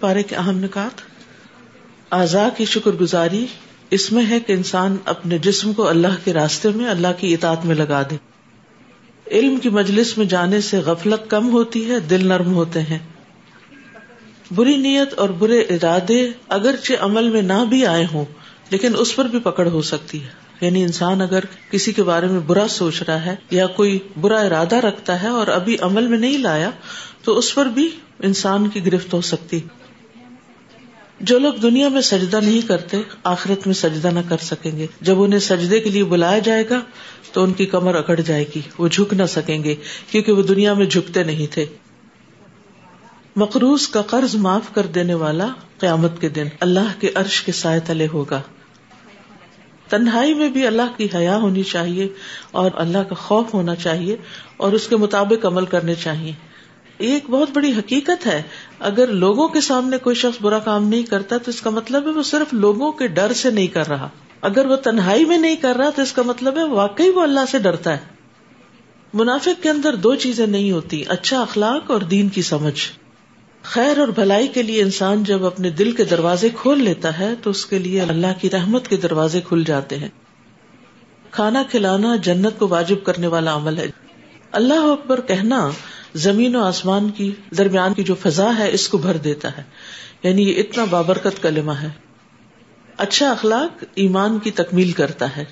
پارے کے اہم نکات اعضا کی شکر گزاری اس میں ہے کہ انسان اپنے جسم کو اللہ کے راستے میں، اللہ کی اطاعت میں لگا دے۔ علم کی مجلس میں جانے سے غفلت کم ہوتی ہے، دل نرم ہوتے ہیں۔ بری نیت اور برے ارادے اگرچہ عمل میں نہ بھی آئے ہوں، لیکن اس پر بھی پکڑ ہو سکتی ہے۔ یعنی انسان اگر کسی کے بارے میں برا سوچ رہا ہے یا کوئی برا ارادہ رکھتا ہے اور ابھی عمل میں نہیں لایا، تو اس پر بھی انسان کی گرفت ہو سکتی۔ جو لوگ دنیا میں سجدہ نہیں کرتے، آخرت میں سجدہ نہ کر سکیں گے۔ جب انہیں سجدے کے لیے بلایا جائے گا، تو ان کی کمر اکڑ جائے گی، وہ جھک نہ سکیں گے، کیونکہ وہ دنیا میں جھکتے نہیں تھے۔ مقروض کا قرض معاف کر دینے والا قیامت کے دن اللہ کے عرش کے سائے تلے ہوگا۔ تنہائی میں بھی اللہ کی حیا ہونی چاہیے اور اللہ کا خوف ہونا چاہیے اور اس کے مطابق عمل کرنے چاہیے۔ ایک بہت بڑی حقیقت ہے اگر لوگوں کے سامنے کوئی شخص برا کام نہیں کرتا تو اس کا مطلب ہے وہ صرف لوگوں کے ڈر سے نہیں کر رہا۔ اگر وہ تنہائی میں نہیں کر رہا تو اس کا مطلب ہے واقعی وہ اللہ سے ڈرتا ہے۔ منافق کے اندر دو چیزیں نہیں ہوتی اچھا اخلاق اور دین کی سمجھ۔ خیر اور بھلائی کے لیے انسان جب اپنے دل کے دروازے کھول لیتا ہے تو اس کے لیے اللہ کی رحمت کے دروازے کھل جاتے ہیں۔ کھانا کھلانا جنت کو واجب کرنے والا عمل ہے۔ اللہ اکبر کہنا زمین و آسمان کی درمیان کی جو فضا ہے، اس کو بھر دیتا ہے۔ یعنی یہ اتنا بابرکت کلمہ ہے۔ اچھا اخلاق ایمان کی تکمیل کرتا ہے۔